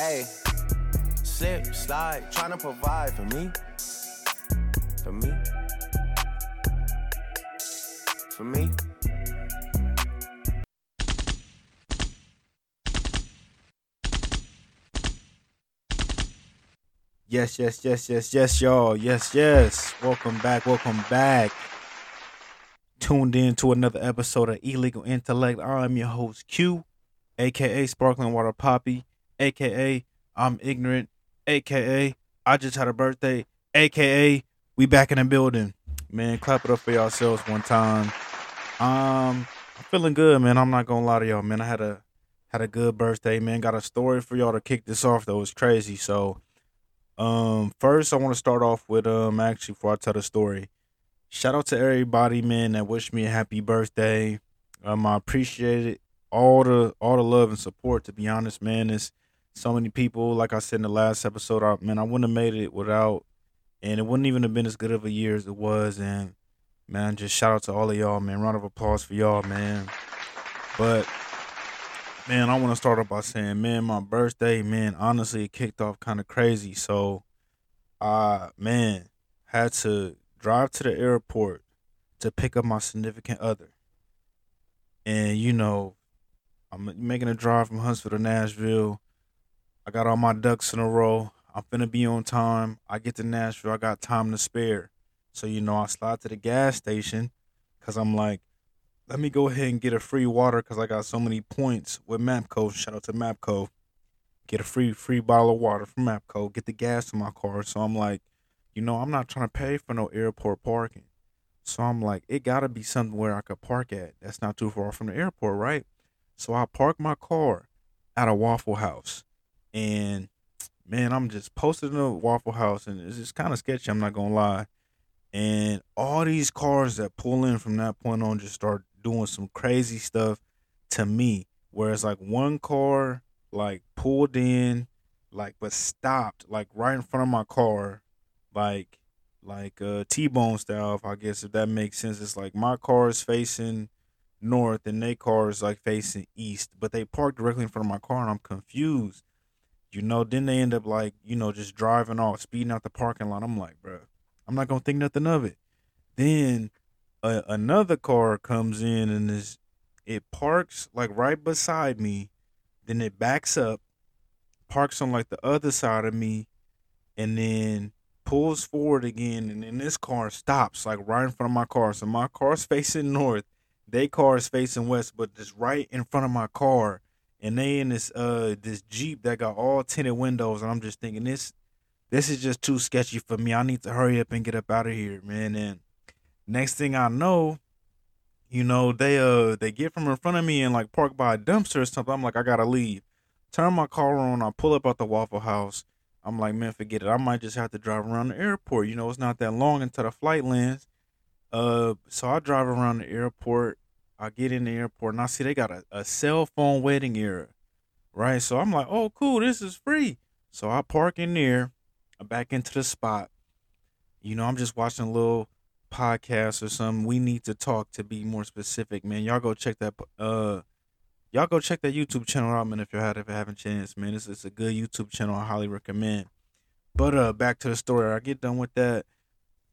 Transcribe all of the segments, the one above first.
Hey, slip, slide, trying to provide for me. For me. For me. Yes, yes, yes, yes, yes, y'all. Yes, yes. Welcome back. Welcome back. Tuned in to another episode of Illegal Intellect. I'm your host, Q, aka Sparkling Water Poppy, aka I'm Ignorant, aka I just had a birthday, aka we back in the building. Man, clap it up for yourselves one time. Um, I'm feeling good, man. I'm not gonna lie to y'all, man. I had a had a good birthday, man. Got a story for y'all to kick this off though. It's crazy. So um, first I want to start off with um actually before I tell the story. Shout out to everybody, man, that wished me a happy birthday. Um, I appreciate it. All the all the love and support, to be honest, man. It's so many people, like I said in the last episode, I man, I wouldn't have made it without and it wouldn't even have been as good of a year as it was. And man, just shout out to all of y'all, man. Round of applause for y'all, man. But man, I want to start off by saying, man, my birthday, man, honestly, it kicked off kind of crazy. So, uh, man, had to drive to the airport to pick up my significant other. And, you know, I'm making a drive from Huntsville to Nashville. I got all my ducks in a row. I'm finna be on time. I get to Nashville. I got time to spare. So, you know, I slide to the gas station because I'm like, let me go ahead and get a free water because I got so many points with Mapco. Shout out to Mapco. Get a free free bottle of water from Mapco. Get the gas in my car. So I'm like, you know, I'm not trying to pay for no airport parking. So I'm like, it gotta be somewhere I could park at. That's not too far from the airport, right? So I park my car at a Waffle House, and man, I'm just posted in a Waffle House, and it's just kind of sketchy. I'm not gonna lie. And all these cars that pull in from that point on just start doing some crazy stuff to me. Whereas like one car like pulled in, like but stopped like right in front of my car, like like uh T-bone style, if I guess if that makes sense. It's like my car is facing north and their car is like facing east, but they parked directly in front of my car and I'm confused. You know, then they end up like, you know, just driving off, speeding out the parking lot. I'm like, bro, I'm not gonna think nothing of it. Then another car comes in and is it parks like right beside me, then it backs up, parks on like the other side of me, and then pulls forward again, and then this car stops like right in front of my car. So my car's facing north, they car is facing west, but just right in front of my car, and they in this uh this Jeep that got all tinted windows, and I'm just thinking this this is just too sketchy for me. I need to hurry up and get up out of here, man. And next thing I know, you know, they uh they get from in front of me and like park by a dumpster or something. I'm like, I gotta leave. Turn my car on, I pull up at the Waffle House. I'm like, man, forget it. I might just have to drive around the airport. You know, it's not that long until the flight lands. Uh so I drive around the airport. I get in the airport and I see they got a, a cell phone wedding era, Right. So I'm like, oh cool, this is free. So I park in there, I back into the spot. You know, I'm just watching a little podcast or something. We need to talk to be more specific, man. Y'all go check that. Uh, y'all go check that YouTube channel out, man. If you're if you haven't chance, man, it's it's a good YouTube channel. I highly recommend. But uh, back to the story. I get done with that.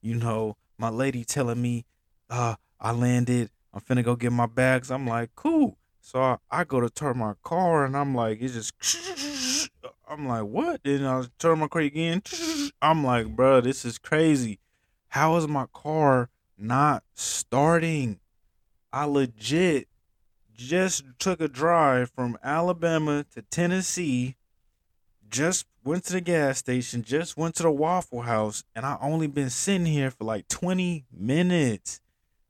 You know, my lady telling me, uh, I landed. I'm finna go get my bags. I'm like, cool. So I, I go to turn my car, and I'm like, it's just. I'm like, what? Then I turn my car again. I'm like, bro, this is crazy. How is my car not starting? I legit just took a drive from Alabama to Tennessee, just went to the gas station, just went to the Waffle House, and I only been sitting here for like 20 minutes.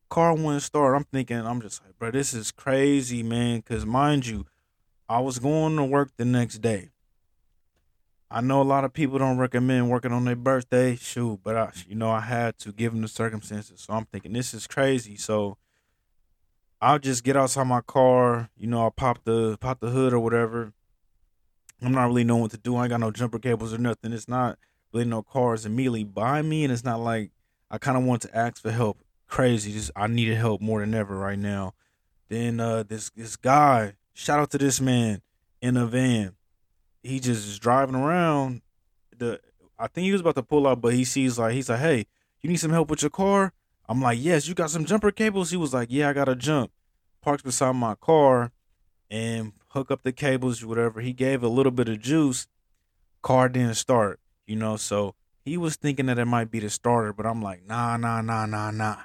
Car wouldn't start. I'm thinking, I'm just like, bro, this is crazy, man. Cause mind you, I was going to work the next day. I know a lot of people don't recommend working on their birthday, shoot, but I, you know, I had to given the circumstances. So I'm thinking this is crazy. So I'll just get outside my car, you know, I'll pop the pop the hood or whatever. I'm not really knowing what to do. I ain't got no jumper cables or nothing. It's not really no cars immediately by me, and it's not like I kind of want to ask for help. Crazy, just I needed help more than ever right now. Then uh this this guy, shout out to this man in a van he just is driving around. The I think he was about to pull out, but he sees like he's like, "Hey, you need some help with your car?" I'm like, "Yes, you got some jumper cables." He was like, "Yeah, I got a jump." Parks beside my car and hook up the cables, whatever. He gave a little bit of juice. Car didn't start, you know. So he was thinking that it might be the starter, but I'm like, nah, nah, nah, nah, nah.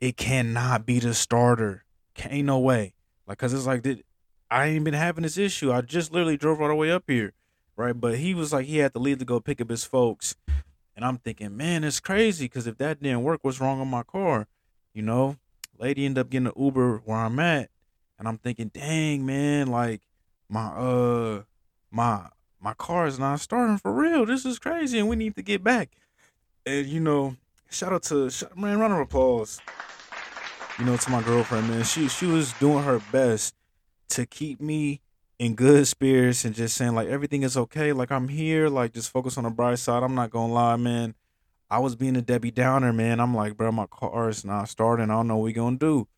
It cannot be the starter. Ain't no way. Like, cause it's like, I ain't been having this issue. I just literally drove all the way up here, right? But he was like, he had to leave to go pick up his folks, and I'm thinking, man, it's crazy. Cause if that didn't work, what's wrong with my car? You know, lady ended up getting an Uber where I'm at, and I'm thinking, dang man, like my uh my my car is not starting for real. This is crazy, and we need to get back. And you know, shout out to man, round of applause. You know, to my girlfriend, man. She she was doing her best to keep me in good spirits and just saying like everything is okay. Like I'm here. Like just focus on the bright side. I'm not gonna lie, man. I was being a Debbie Downer, man. I'm like, bro, my car is not starting. I don't know what we gonna do.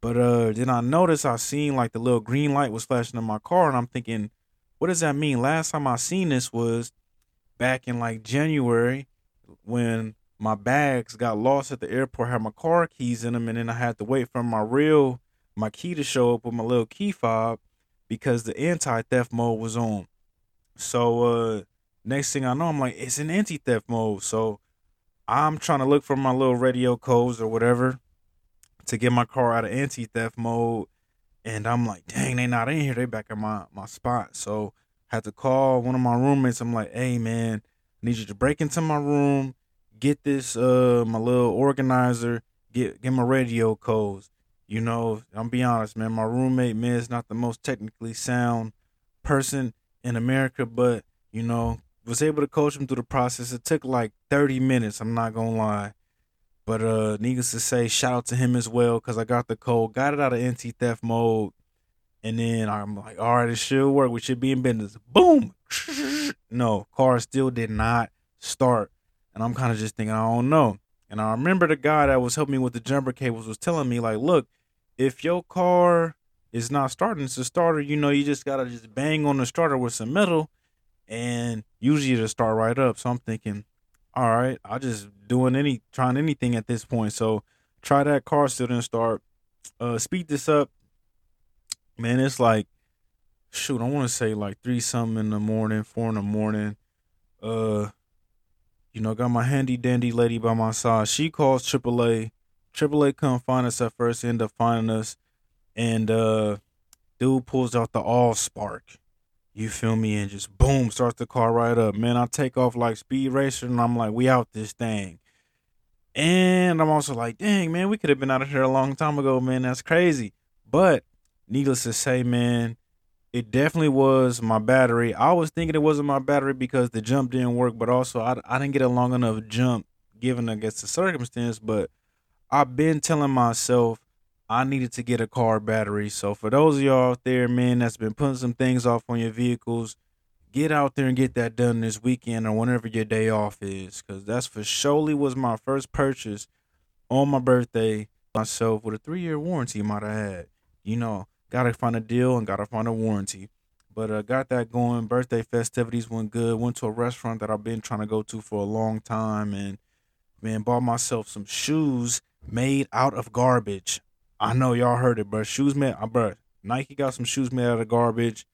But uh then I noticed I seen like the little green light was flashing in my car, and I'm thinking, what does that mean? Last time I seen this was back in like January when my bags got lost at the airport, had my car keys in them, and then I had to wait for my real my key to show up with my little key fob because the anti-theft mode was on. So uh next thing I know, I'm like, it's an anti-theft mode. So I'm trying to look for my little radio codes or whatever to get my car out of anti-theft mode. And I'm like, dang, they not in here. They back at my my spot. So I had to call one of my roommates. I'm like, hey man, I need you to break into my room, get this uh my little organizer, get get my radio codes. You know, I'm be honest, man. My roommate, man, is not the most technically sound person in America, but you know, was able to coach him through the process. It took like 30 minutes. I'm not gonna lie. But uh, needless to say, shout out to him as well because I got the code, got it out of anti theft mode, and then I'm like, all right, it should work. We should be in business. Boom. No, car still did not start, and I'm kind of just thinking, I don't know. And I remember the guy that was helping me with the jumper cables was telling me like, look, if your car is not starting, it's a starter. You know, you just gotta just bang on the starter with some metal, and usually it'll start right up. So I'm thinking, all right, I just doing any trying anything at this point. So try that car still didn't start. Uh speed this up. Man, it's like shoot, I wanna say like three something in the morning, four in the morning. Uh you know, got my handy dandy lady by my side. She calls AAA. AAA come find us at first, end up finding us. And uh dude pulls out the all spark. You feel me? And just boom, starts the car right up. Man, I take off like speed racer and I'm like, we out this thing. And I'm also like, dang, man, we could have been out of here a long time ago, man. That's crazy. But needless to say, man, it definitely was my battery. I was thinking it wasn't my battery because the jump didn't work, but also I, I didn't get a long enough jump given guess the circumstance. But I've been telling myself I needed to get a car battery. So for those of y'all out there, man, that's been putting some things off on your vehicles, get out there and get that done this weekend or whenever your day off is. Cause that's for surely was my first purchase on my birthday myself with a three year warranty might have had. You know, gotta find a deal and gotta find a warranty. But uh, got that going. Birthday festivities went good. Went to a restaurant that I've been trying to go to for a long time, and man, bought myself some shoes made out of garbage. I know y'all heard it, bro. Shoes made, uh, bro. Nike got some shoes made out of garbage.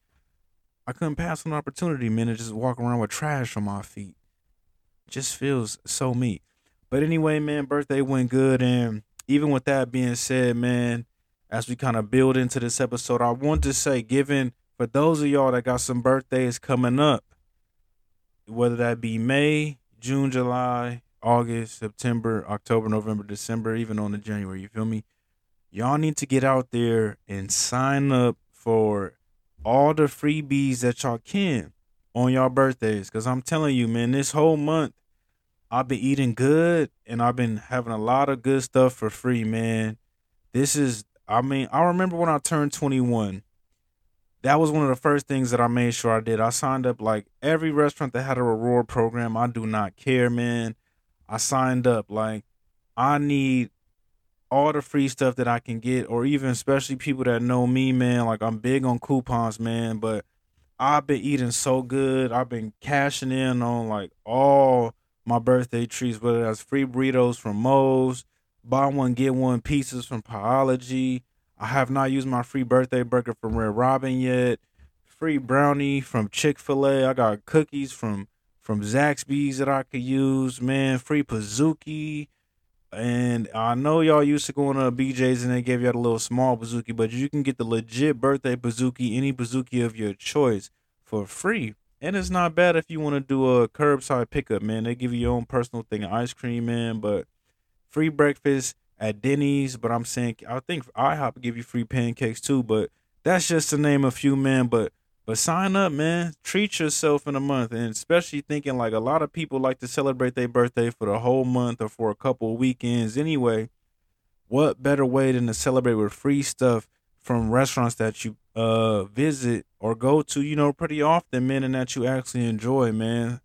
I couldn't pass an opportunity, man, to just walk around with trash on my feet. Just feels so me. But anyway, man, birthday went good, and even with that being said, man, as we kind of build into this episode, I want to say, given for those of y'all that got some birthdays coming up, whether that be May, June, July, August, September, October, November, December, even on the January, you feel me? y'all need to get out there and sign up for all the freebies that y'all can on y'all birthdays. Cause I'm telling you, man, this whole month I've been eating good and I've been having a lot of good stuff for free, man. This is I mean, I remember when I turned 21. That was one of the first things that I made sure I did. I signed up like every restaurant that had a reward program. I do not care, man. I signed up like I need all the free stuff that I can get, or even especially people that know me, man. Like I'm big on coupons, man. But I've been eating so good. I've been cashing in on like all my birthday treats, whether that's free burritos from Moe's, buy one get one pieces from Pieology. I have not used my free birthday burger from Red Robin yet. Free brownie from Chick Fil A. I got cookies from from Zaxby's that I could use. Man, free Pizookie. And I know y'all used to going to BJ's and they gave you a little small Pizookie, but you can get the legit birthday Pizookie, any Pizookie of your choice, for free. And it's not bad if you want to do a curbside pickup, man. They give you your own personal thing of ice cream, man. But free breakfast at Denny's. But I'm saying I think IHOP give you free pancakes too. But that's just to name a few, man. But but sign up, man. Treat yourself in a month, and especially thinking like a lot of people like to celebrate their birthday for the whole month or for a couple weekends. Anyway, what better way than to celebrate with free stuff from restaurants that you uh visit or go to, you know, pretty often, man, and that you actually enjoy, man.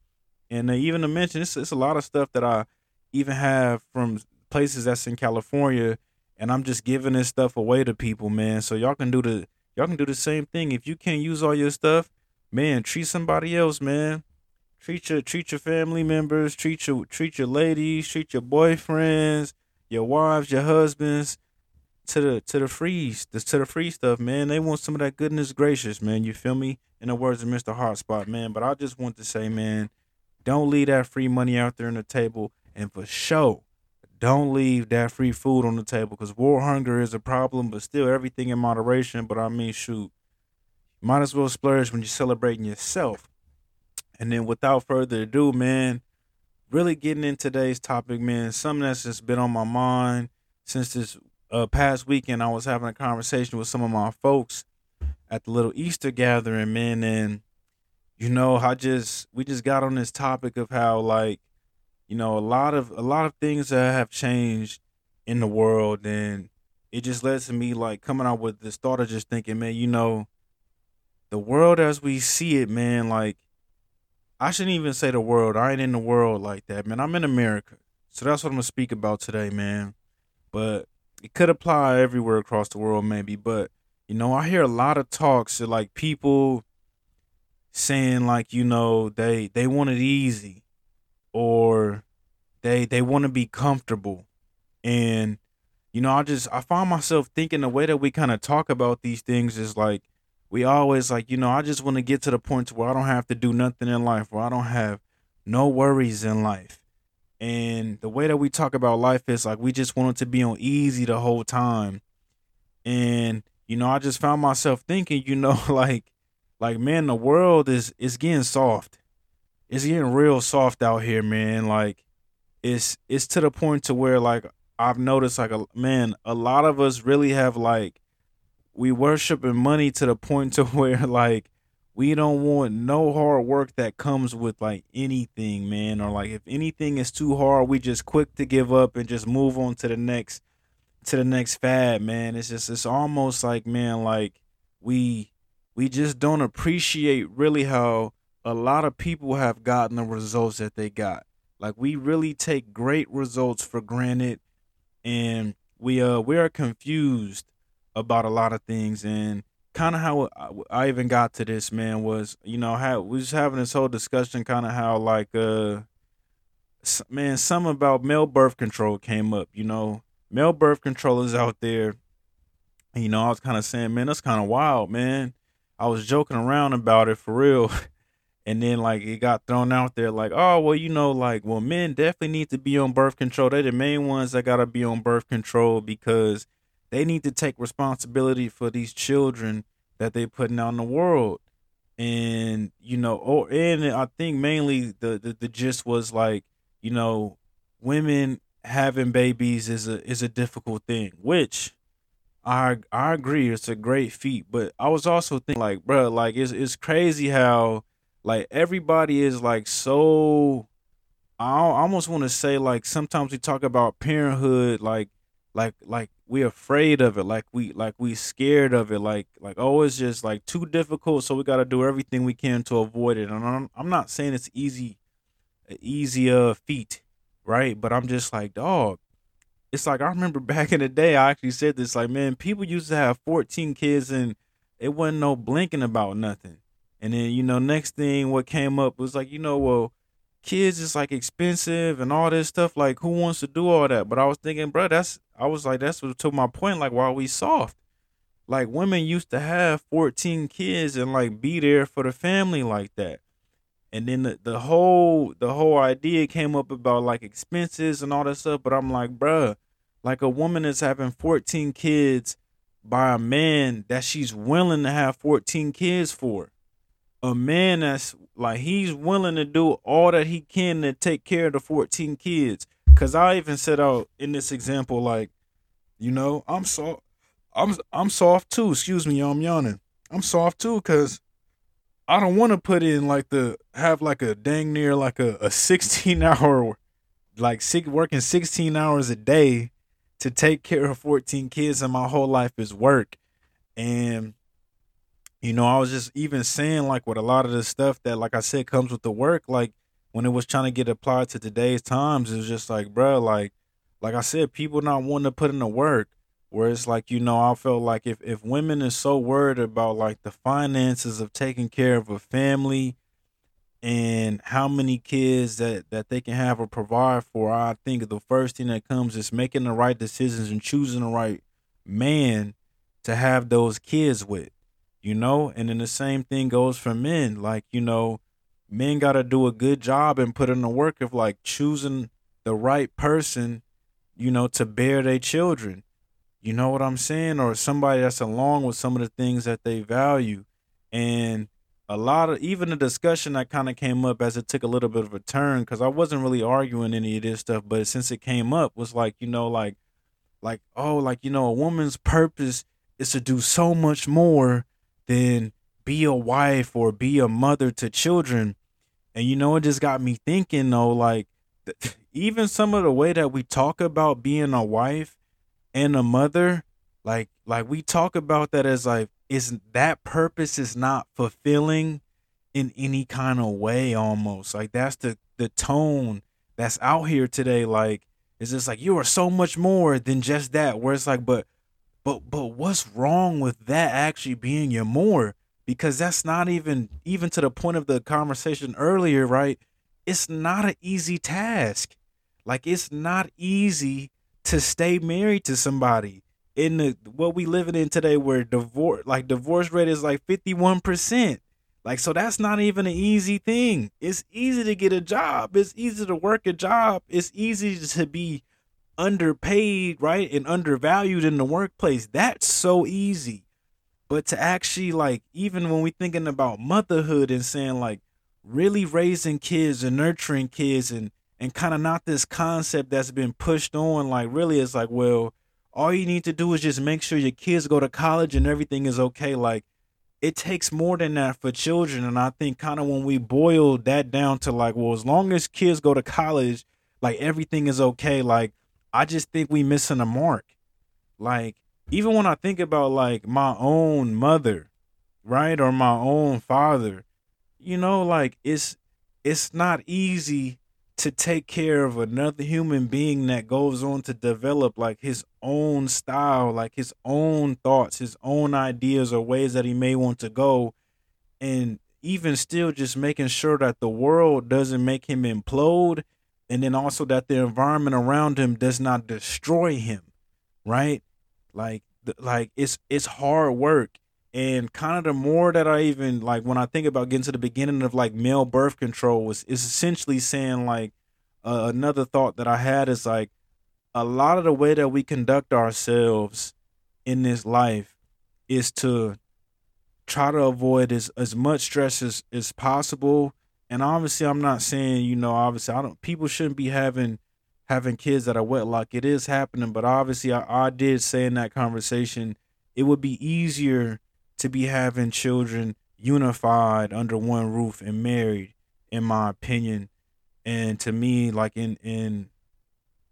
And uh, even to mention, it's, it's a lot of stuff that I even have from places that's in California, and I'm just giving this stuff away to people, man. So y'all can do the y'all can do the same thing. If you can't use all your stuff, man, treat somebody else, man. Treat your treat your family members, treat your treat your ladies, treat your boyfriends, your wives, your husbands to the to the free to the free stuff, man. They want some of that goodness gracious, man. You feel me? In the words of Mr. Hotspot, man. But I just want to say, man, don't leave that free money out there on the table, and for sure, don't leave that free food on the table because war hunger is a problem, but still everything in moderation. But I mean, shoot, might as well splurge when you're celebrating yourself. And then, without further ado, man, really getting in today's topic, man, something that's just been on my mind since this uh, past weekend. I was having a conversation with some of my folks at the little Easter gathering, man, and you know, I just we just got on this topic of how like you know a lot of a lot of things that have changed in the world and it just led to me like coming out with this thought of just thinking man you know the world as we see it man like i shouldn't even say the world. I ain't in the world like that man. I'm in america. So that's what i'm gonna speak about today man. But it could apply everywhere across the world maybe. But you know i hear a lot of talks of like people saying like you know they they want it easy or they they want to be comfortable. And you know i just i find myself thinking the way that we kind of talk about these things is like we always like you know i just want to get to the point where i don't have to do nothing in life where i don't have no worries in life. And the way that we talk about life is like we just want it to be on easy the whole time. And you know i just found myself thinking you know like like man the world is is getting soft it's getting real soft out here, man. Like it's it's to the point to where like I've noticed like a man, a lot of us really have like we worshiping money to the point to where like we don't want no hard work that comes with like anything, man. Or like if anything is too hard, we just quick to give up and just move on to the next to the next fad, man. It's just it's almost like man, like we we just don't appreciate really how a lot of people have gotten the results that they got. Like we really take great results for granted and we uh we are confused about a lot of things and kind of how I even got to this man was you know how we was having this whole discussion kind of how like uh man something about male birth control came up you know? Male birth control is out there you know I was kind of saying man that's kind of wild man. I was joking around about it for real and then like it got thrown out there like oh well you know like well men definitely need to be on birth control. They're the main ones that gotta be on birth control because they need to take responsibility for these children that they're putting out in the world. And you know or and i think mainly the, the the gist was like you know women having babies is a is a difficult thing which i i agree it's a great feat. But i was also thinking like bro like it's it's crazy how like everybody is like so I almost want to say like sometimes we talk about parenthood like like like we're afraid of it like we like we scared of it like like oh it's just like too difficult so we got to do everything we can to avoid it. And I'm, I'm not saying it's easy uh feat right? But I'm just like dog it's like I remember back in the day I actually said this like man people used to have 14 kids and it wasn't no blinking about nothing And then, you know, next thing what came up was like, you know, well, kids is like expensive and all this stuff. Like, who wants to do all that? But I was thinking, bro, that's I was like, that's what to my point. Like, why are we soft? Like, women used to have 14 kids and like be there for the family like that. And then the, the whole the whole idea came up about like expenses and all that stuff. But I'm like, bruh, like a woman is having 14 kids by a man that she's willing to have 14 kids for. A man that's like he's willing to do all that he can to take care of the 14 kids. Cause I even said out in this example, like, you know, I'm soft I'm I'm soft too. Excuse me, I'm yawning. I'm soft too, cause I don't want to put in like the have like a dang near like a, a 16 hour like six, working 16 hours a day to take care of 14 kids and my whole life is work. And you know, I was just even saying like with a lot of the stuff that like I said comes with the work, like when it was trying to get applied to today's times, it was just like, bro, like like I said, people not wanting to put in the work. Where it's like, you know, I felt like if, if women is so worried about like the finances of taking care of a family and how many kids that, that they can have or provide for, I think the first thing that comes is making the right decisions and choosing the right man to have those kids with, you know? And then the same thing goes for men. Like, you know, men got to do a good job and put in the work of like choosing the right person, you know, to bear their children you know what I'm saying? Or somebody that's along with some of the things that they value. And a lot of even the discussion that kind of came up as it took a little bit of a turn because I wasn't really arguing any of this stuff, but since it came up was like, you know, like like, oh, like, you know, a woman's purpose is to do so much more than be a wife or be a mother to children. And you know, it just got me thinking though, like even some of the way that we talk about being a wife and a mother, like like we talk about that as like is that purpose is not fulfilling in any kind of way almost. Like that's the the tone that's out here today. Like it's just like you are so much more than just that. Where it's like, but but but what's wrong with that actually being your more? Because that's not even even to the point of the conversation earlier, right? It's not an easy task. Like it's not easy to stay married to somebody in the what we living in today where divorce like divorce rate is like 51%. Like so that's not even an easy thing. It's easy to get a job. It's easy to work a job. It's easy to be underpaid, right? And undervalued in the workplace. That's so easy. But to actually like even when we thinking about motherhood and saying like really raising kids and nurturing kids and and kind of not this concept that's been pushed on like really it's like well all you need to do is just make sure your kids go to college and everything is okay like it takes more than that for children and i think kind of when we boil that down to like well as long as kids go to college like everything is okay like i just think we missing a mark like even when i think about like my own mother right or my own father you know like it's it's not easy to take care of another human being that goes on to develop like his own style, like his own thoughts, his own ideas or ways that he may want to go. And even still, just making sure that the world doesn't make him implode. And then also that the environment around him does not destroy him, right? Like, like it's it's hard work and kind of the more that I even like when I think about getting to the beginning of like male birth control was is essentially saying like uh, another thought that I had is like a lot of the way that we conduct ourselves in this life is to try to avoid as, as much stress as, as possible. And obviously I'm not saying, you know, obviously I don't people shouldn't be having having kids that are wedlock. It is happening, but obviously I, I did say in that conversation it would be easier to be having children unified under one roof and married, in my opinion. And to me, like in in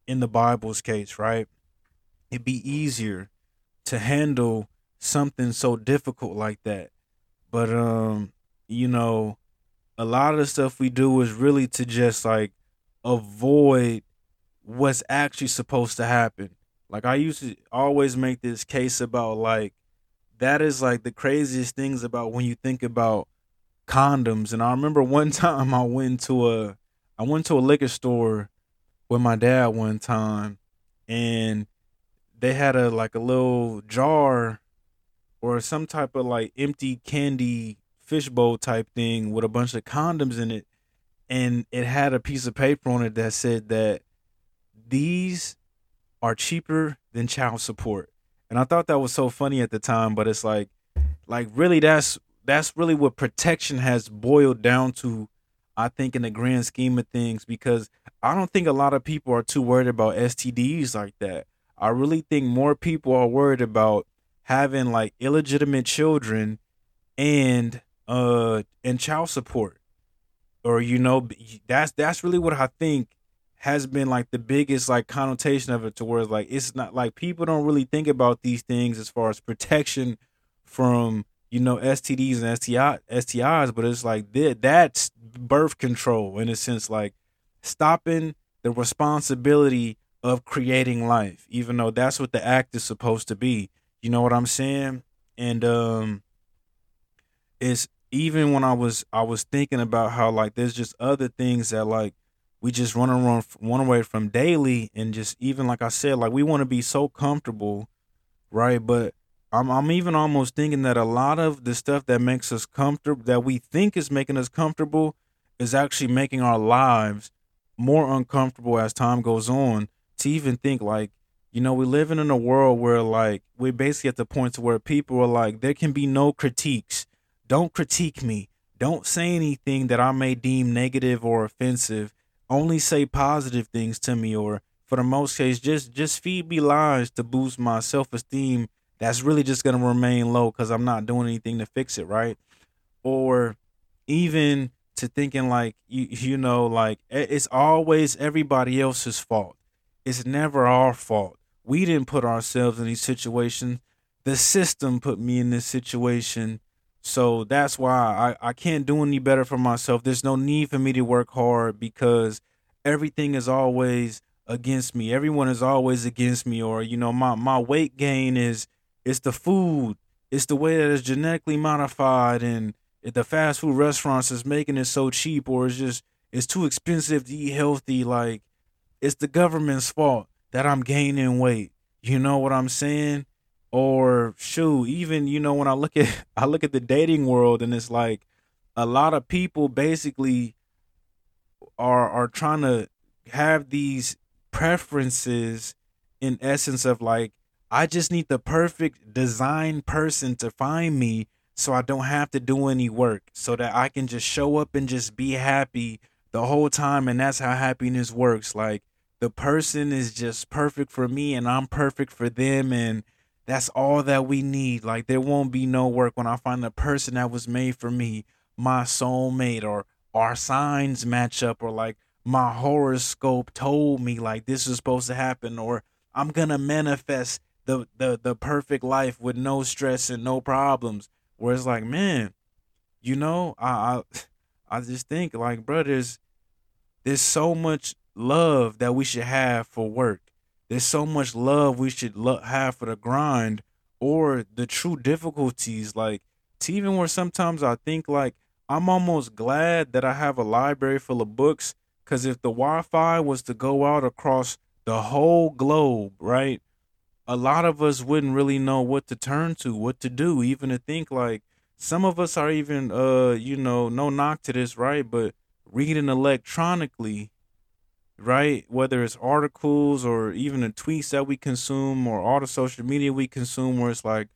in the Bible's case, right? It'd be easier to handle something so difficult like that. But um, you know, a lot of the stuff we do is really to just like avoid what's actually supposed to happen. Like I used to always make this case about like that is like the craziest things about when you think about condoms. And I remember one time I went to a I went to a liquor store with my dad one time and they had a like a little jar or some type of like empty candy fishbowl type thing with a bunch of condoms in it and it had a piece of paper on it that said that these are cheaper than child support. And i thought that was so funny at the time but it's like like really that's that's really what protection has boiled down to i think in the grand scheme of things because i don't think a lot of people are too worried about stds like that. I really think more people are worried about having like illegitimate children and uh and child support or you know that's that's really what i think has been like the biggest like connotation of it to where it's like it's not like people don't really think about these things as far as protection from you know STDs and STI, STIs, but it's like that that's birth control in a sense, like stopping the responsibility of creating life, even though that's what the act is supposed to be. You know what I'm saying? And um, it's even when I was I was thinking about how like there's just other things that like we just run around run away from daily, and just even like I said, like we want to be so comfortable, right? But I'm I'm even almost thinking that a lot of the stuff that makes us comfortable that we think is making us comfortable is actually making our lives more uncomfortable as time goes on to even think like you know we're living in a world where like we're basically at the point to where people are like there can be no critiques don't critique me don't say anything that i may deem negative or offensive only say positive things to me or for the most case just just feed me lies to boost my self-esteem that's really just going to remain low because I'm not doing anything to fix it, right? Or even to thinking like you you know like it's always everybody else's fault. It's never our fault. We didn't put ourselves in these situations. The system put me in this situation. So that's why I, I can't do any better for myself. There's no need for me to work hard because everything is always against me. Everyone is always against me. Or, you know, my, my weight gain is it's the food. It's the way that it's genetically modified and the fast food restaurants is making it so cheap or it's just it's too expensive to eat healthy. Like it's the government's fault that I'm gaining weight. You know what I'm saying? Or shoot, even you know when I look at I look at the dating world and it's like a lot of people basically are are trying to have these preferences in essence of like I just need the perfect design person to find me so I don't have to do any work so that I can just show up and just be happy the whole time and that's how happiness works. Like the person is just perfect for me and I'm perfect for them and that's all that we need like there won't be no work when I find the person that was made for me my soulmate or our signs match up or like my horoscope told me like this is supposed to happen or I'm gonna manifest the the the perfect life with no stress and no problems. Where it's like, man, you know, I I, I just think like, brothers, there's so much love that we should have for work. There's so much love we should lo- have for the grind or the true difficulties. Like, to even where sometimes I think like I'm almost glad that I have a library full of books. Cause if the Wi-Fi was to go out across the whole globe, right? a lot of us wouldn't really know what to turn to, what to do, even to think like some of us are even uh, you know, no knock to this, right? But reading electronically, right? Whether it's articles or even the tweets that we consume or all the social media we consume where it's like,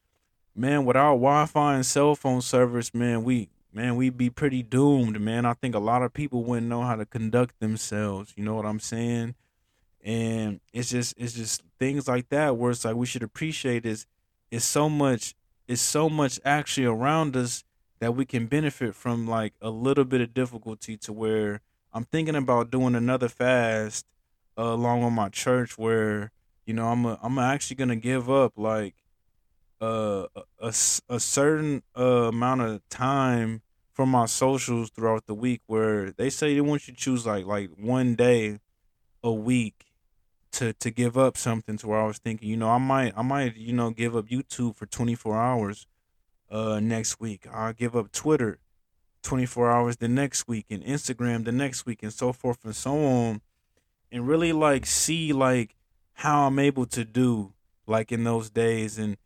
man, without Wi Fi and cell phone service, man, we man, we'd be pretty doomed, man. I think a lot of people wouldn't know how to conduct themselves. You know what I'm saying? and it's just it's just things like that where it's like we should appreciate is it's so much it's so much actually around us that we can benefit from like a little bit of difficulty to where I'm thinking about doing another fast uh, along with my church where you know I'm a, I'm actually gonna give up like uh, a, a certain uh, amount of time from my socials throughout the week where they say they want you to choose like like one day a week to to give up something to where I was thinking, you know, I might I might, you know, give up YouTube for 24 hours uh next week. I'll give up Twitter 24 hours the next week and Instagram the next week and so forth and so on and really like see like how I'm able to do like in those days. And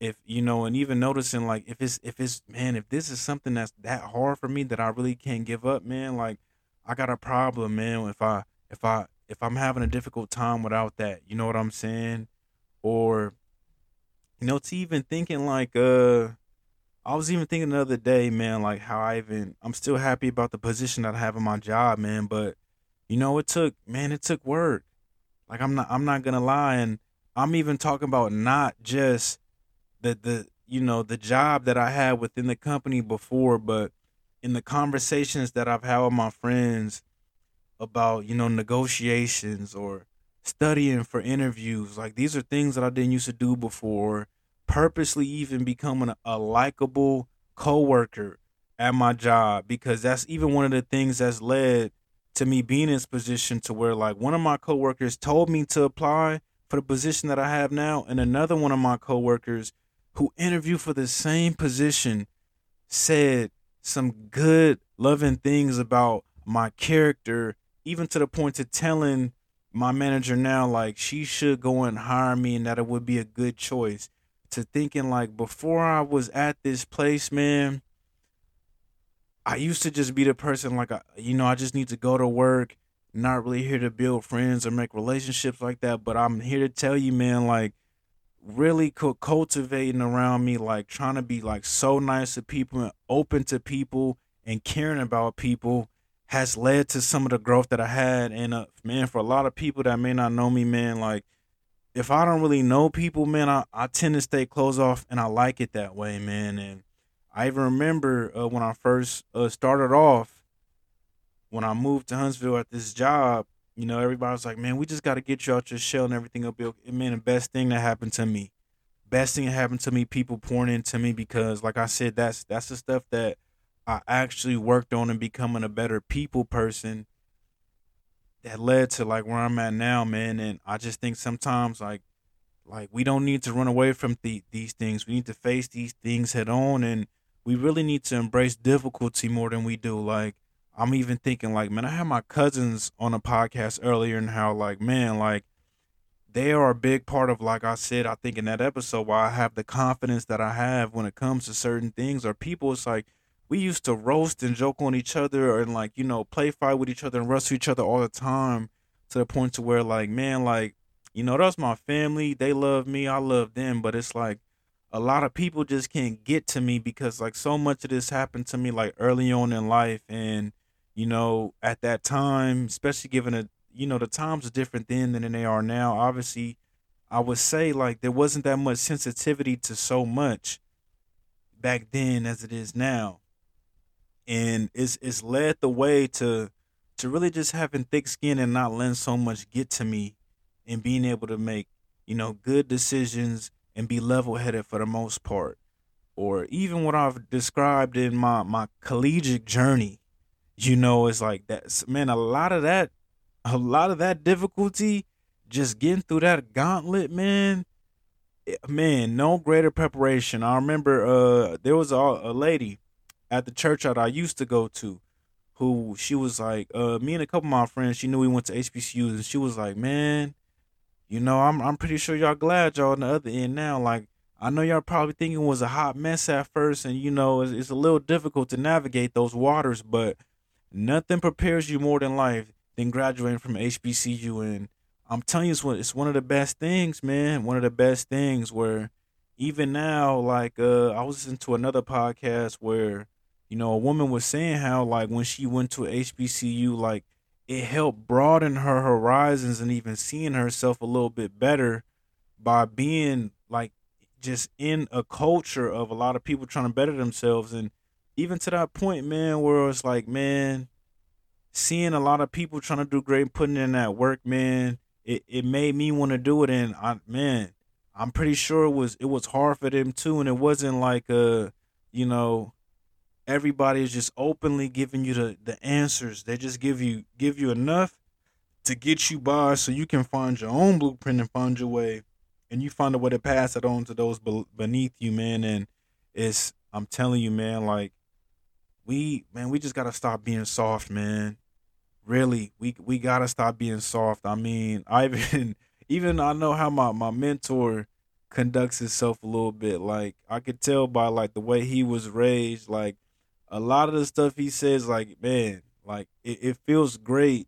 if you know and even noticing like if it's if it's man if this is something that's that hard for me that I really can't give up man like I got a problem man if I if I if I'm having a difficult time without that you know what I'm saying? Or you know to even thinking like uh I was even thinking the other day man like how I even I'm still happy about the position that I have in my job man but you know it took man it took work like I'm not I'm not gonna lie and I'm even talking about not just the the you know the job that I had within the company before, but in the conversations that I've had with my friends about you know negotiations or studying for interviews, like these are things that I didn't used to do before. Purposely even becoming a, a likable coworker at my job because that's even one of the things that's led to me being in this position to where like one of my coworkers told me to apply for the position that I have now, and another one of my coworkers who interviewed for the same position said some good loving things about my character even to the point to telling my manager now like she should go and hire me and that it would be a good choice to thinking like before I was at this place man I used to just be the person like I, you know I just need to go to work not really here to build friends or make relationships like that but I'm here to tell you man like really cultivating around me, like trying to be like so nice to people and open to people and caring about people has led to some of the growth that I had. And uh, man, for a lot of people that may not know me, man, like if I don't really know people, man, I, I tend to stay closed off and I like it that way, man. And I even remember uh, when I first uh, started off, when I moved to Huntsville at this job, you know, everybody was like, man, we just got to get you out your shell and everything will be okay. Man, the best thing that happened to me, best thing that happened to me, people pouring into me because, like I said, that's that's the stuff that I actually worked on and becoming a better people person. That led to like where I'm at now, man. And I just think sometimes like like we don't need to run away from the, these things. We need to face these things head on, and we really need to embrace difficulty more than we do. Like I'm even thinking like, man, I had my cousins on a podcast earlier and how like, man, like they are a big part of like I said, I think in that episode why I have the confidence that I have when it comes to certain things or people it's like we used to roast and joke on each other and like, you know, play fight with each other and wrestle each other all the time to the point to where like, man, like, you know, that's my family. They love me, I love them, but it's like a lot of people just can't get to me because like so much of this happened to me like early on in life and you know, at that time, especially given a you know the times are different then than they are now. Obviously, I would say like there wasn't that much sensitivity to so much back then as it is now, and it's it's led the way to to really just having thick skin and not letting so much get to me, and being able to make you know good decisions and be level headed for the most part, or even what I've described in my my collegiate journey you know, it's like that. Man, a lot of that, a lot of that difficulty, just getting through that gauntlet, man. Eh, man, no greater preparation. I remember uh there was a, a lady at the church that I used to go to who she was like, uh, me and a couple of my friends, she knew we went to HBCUs, and she was like, man, you know, I'm I'm pretty sure y'all glad y'all on the other end now. Like, I know y'all probably thinking it was a hot mess at first, and you know, it's, it's a little difficult to navigate those waters, but Nothing prepares you more than life than graduating from HBCU. And I'm telling you, it's one, it's one of the best things, man. One of the best things where even now, like, uh, I was listening to another podcast where, you know, a woman was saying how, like, when she went to HBCU, like, it helped broaden her horizons and even seeing herself a little bit better by being, like, just in a culture of a lot of people trying to better themselves and even to that point, man, where it's like, man, seeing a lot of people trying to do great and putting in that work, man, it, it made me want to do it. And I, man, I'm pretty sure it was it was hard for them too, and it wasn't like uh, you know, everybody is just openly giving you the the answers. They just give you give you enough to get you by, so you can find your own blueprint and find your way, and you find a way to pass it on to those beneath you, man. And it's I'm telling you, man, like we man, we just gotta stop being soft, man. Really, we we gotta stop being soft. I mean, I even even I know how my my mentor conducts himself a little bit. Like I could tell by like the way he was raised. Like a lot of the stuff he says, like man, like it, it feels great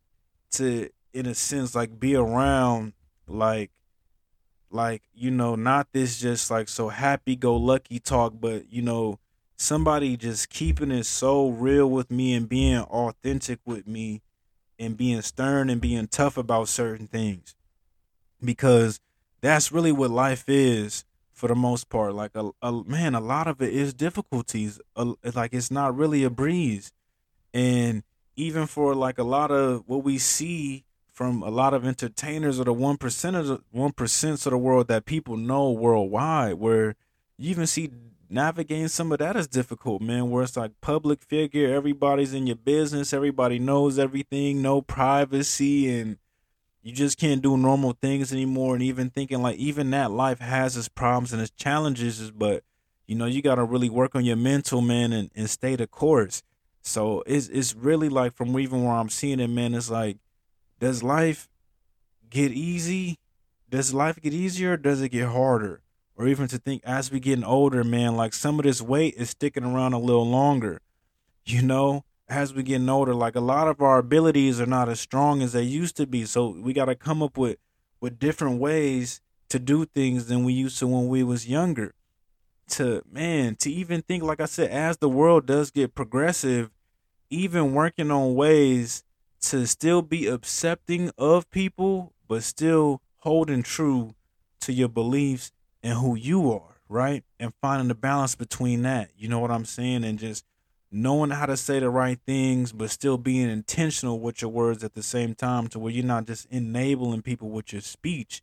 to, in a sense, like be around, like like you know, not this just like so happy go lucky talk, but you know somebody just keeping it so real with me and being authentic with me and being stern and being tough about certain things. Because that's really what life is for the most part like a, a man a lot of it is difficulties a, like it's not really a breeze and even for like a lot of what we see from a lot of entertainers or the one percent of the one of the world that people know worldwide where you even see navigating some of that is difficult, man. Where it's like public figure, everybody's in your business, everybody knows everything, no privacy, and you just can't do normal things anymore. And even thinking like even that life has its problems and its challenges, but you know you got to really work on your mental, man, and, and stay the course. So it's it's really like from even where I'm seeing it, man. It's like, does life get easy? Does life get easier? does it get harder? or even to think as we getting older, man, like some of this weight is sticking around a little longer. You know, as we getting older, like a lot of our abilities are not as strong as they used to be. So we got to come up with with different ways to do things than we used to when we was younger. To man, to even think, like I said, as the world does get progressive, even working on ways to still be accepting of people, but still holding true to your beliefs and who you are, right? And finding the balance between that. You know what I'm saying? And just knowing how to say the right things, but still being intentional with your words at the same time to where you're not just enabling people with your speech.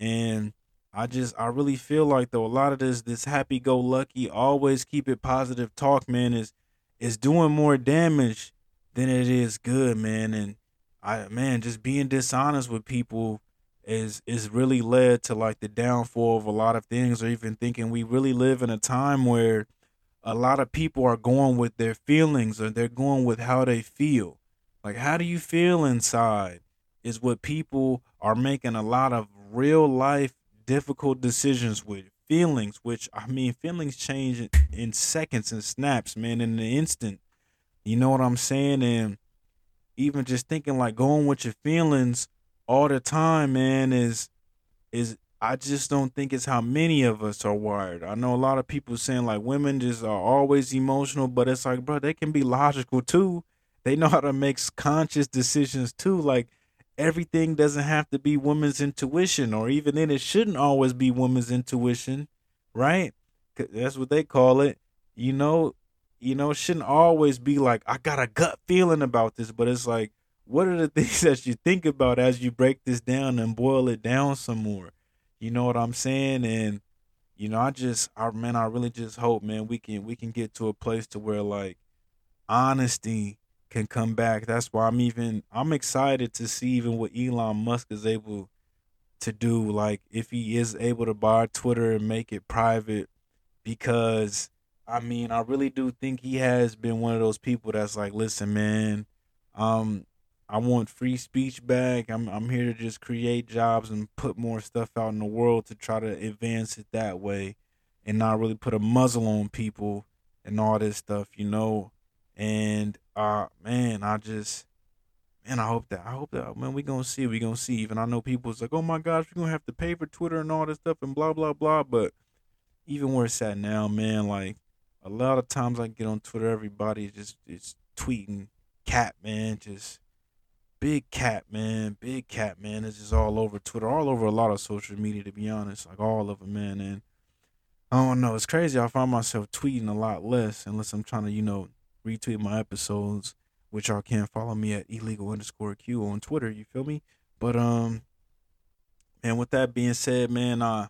And I just I really feel like though a lot of this this happy go lucky, always keep it positive talk, man, is is doing more damage than it is good, man. And I man, just being dishonest with people is is really led to like the downfall of a lot of things or even thinking we really live in a time where a lot of people are going with their feelings or they're going with how they feel. Like how do you feel inside is what people are making a lot of real life difficult decisions with. Feelings which i mean feelings change in seconds and snaps man in an instant. You know what i'm saying? And even just thinking like going with your feelings all the time, man, is is I just don't think it's how many of us are wired. I know a lot of people saying like women just are always emotional, but it's like, bro, they can be logical too. They know how to make conscious decisions too. Like everything doesn't have to be women's intuition, or even then, it shouldn't always be women's intuition, right? That's what they call it. You know, you know, shouldn't always be like I got a gut feeling about this, but it's like what are the things that you think about as you break this down and boil it down some more? You know what I'm saying? And you know, I just, I man, I really just hope, man, we can we can get to a place to where like honesty can come back. That's why I'm even I'm excited to see even what Elon Musk is able to do. Like if he is able to buy Twitter and make it private, because I mean, I really do think he has been one of those people that's like, listen, man, um, I want free speech back. I'm I'm here to just create jobs and put more stuff out in the world to try to advance it that way and not really put a muzzle on people and all this stuff, you know. And uh man, I just man, I hope that I hope that man, we gonna see, we gonna see. Even I know people's like, oh my gosh, we're gonna have to pay for Twitter and all this stuff and blah blah blah. But even where it's at now, man, like a lot of times I get on Twitter, everybody just is tweeting cat man, just big cat man, big cat man. It's just all over Twitter, all over a lot of social media. To be honest, like all of them, man. And I don't know, it's crazy. I find myself tweeting a lot less unless I'm trying to, you know, retweet my episodes, which y'all can follow me at illegal underscore q on Twitter. You feel me? But um, and with that being said, man, uh,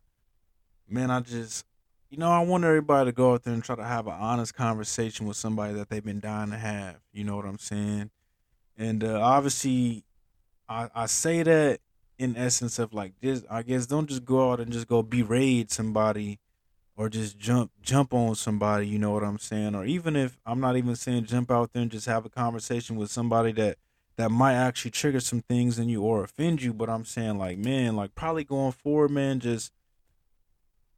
man, I just. You know, I want everybody to go out there and try to have an honest conversation with somebody that they've been dying to have. You know what I'm saying? And uh, obviously, I, I say that in essence of like just I guess don't just go out and just go berate somebody or just jump jump on somebody, you know what I'm saying? Or even if I'm not even saying jump out there and just have a conversation with somebody that that might actually trigger some things in you or offend you, but I'm saying like, man, like probably going forward, man, just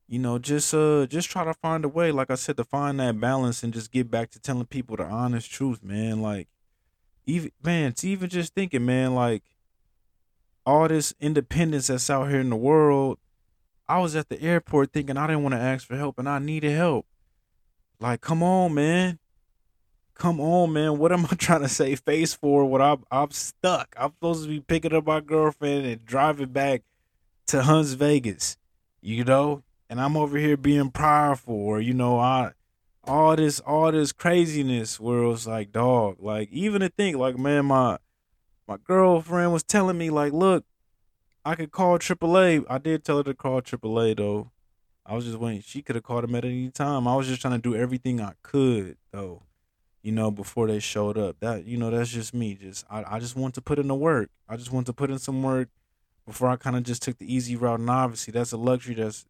you know, just uh just try to find a way, like I said, to find that balance and just get back to telling people the honest truth, man. Like even man, it's even just thinking, man, like all this independence that's out here in the world I was at the airport thinking I didn't want to ask for help and I needed help. Like, come on, man. Come on, man. What am I trying to say face for? What I'm I'm stuck. I'm supposed to be picking up my girlfriend and driving back to Hunts Vegas. You know? And I'm over here being prideful or, you know, I all this all this craziness where it was like, dog, like even to think, like, man, my my girlfriend was telling me, like, look, I could call AAA. I did tell her to call AAA though. I was just waiting. She could have called him at any time. I was just trying to do everything I could though, you know, before they showed up. That you know, that's just me. Just I, I just want to put in the work. I just want to put in some work before I kind of just took the easy route. And obviously, that's a luxury that's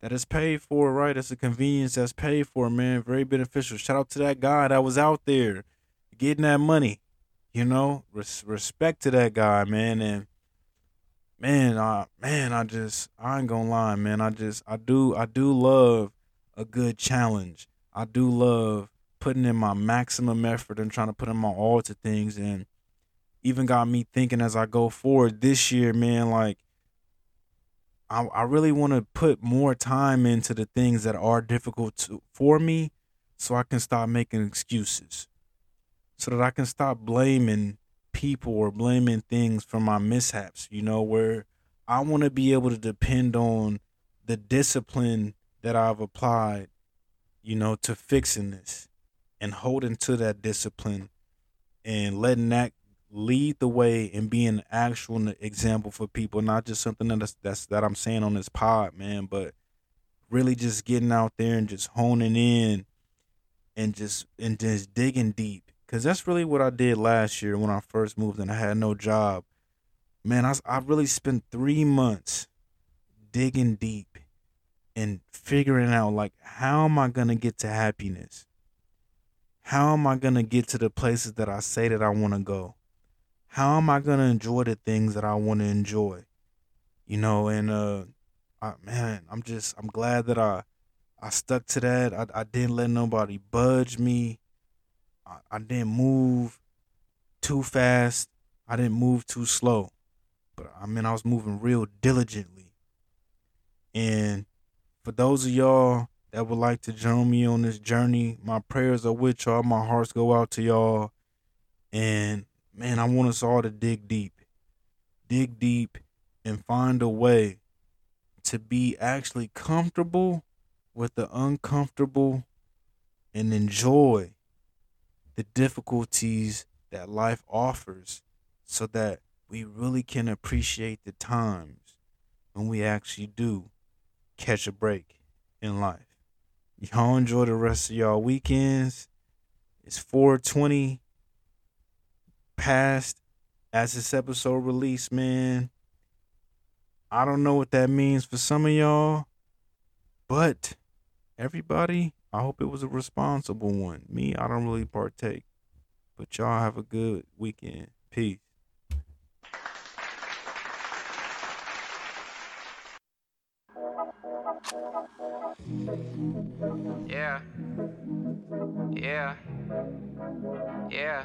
that is paid for, right? That's a convenience that's paid for, man. Very beneficial. Shout out to that guy that was out there getting that money. You know, Res- respect to that guy, man, and man, I man, I just I ain't gonna lie, man. I just I do I do love a good challenge. I do love putting in my maximum effort and trying to put in my all to things and even got me thinking as I go forward this year, man, like I, I really want to put more time into the things that are difficult to, for me so I can stop making excuses. So that I can stop blaming people or blaming things for my mishaps, you know, where I want to be able to depend on the discipline that I've applied, you know, to fixing this and holding to that discipline and letting that lead the way and be an actual example for people, not just something that's, that's that I'm saying on this pod, man, but really just getting out there and just honing in and just and just digging deep Cause that's really what I did last year when I first moved and I had no job. Man, I, I really spent three months digging deep and figuring out like how am I gonna get to happiness? How am I gonna get to the places that I say that I wanna go? How am I gonna enjoy the things that I wanna enjoy? You know, and uh I, man, I'm just I'm glad that I I stuck to that. I, I didn't let nobody budge me. I, I didn't move too fast. I didn't move too slow. But I mean, I was moving real diligently. And for those of y'all that would like to join me on this journey, my prayers are with y'all. My hearts go out to y'all. And man, I want us all to dig deep. Dig deep and find a way to be actually comfortable with the uncomfortable and enjoy the difficulties that life offers so that we really can appreciate the times when we actually do catch a break in life. Y'all enjoy the rest of y'all weekends. It's 420 past as this episode released, man. I don't know what that means for some of y'all, but everybody I hope it was a responsible one. Me, I don't really partake. But y'all have a good weekend. Peace. Yeah. Yeah. Yeah.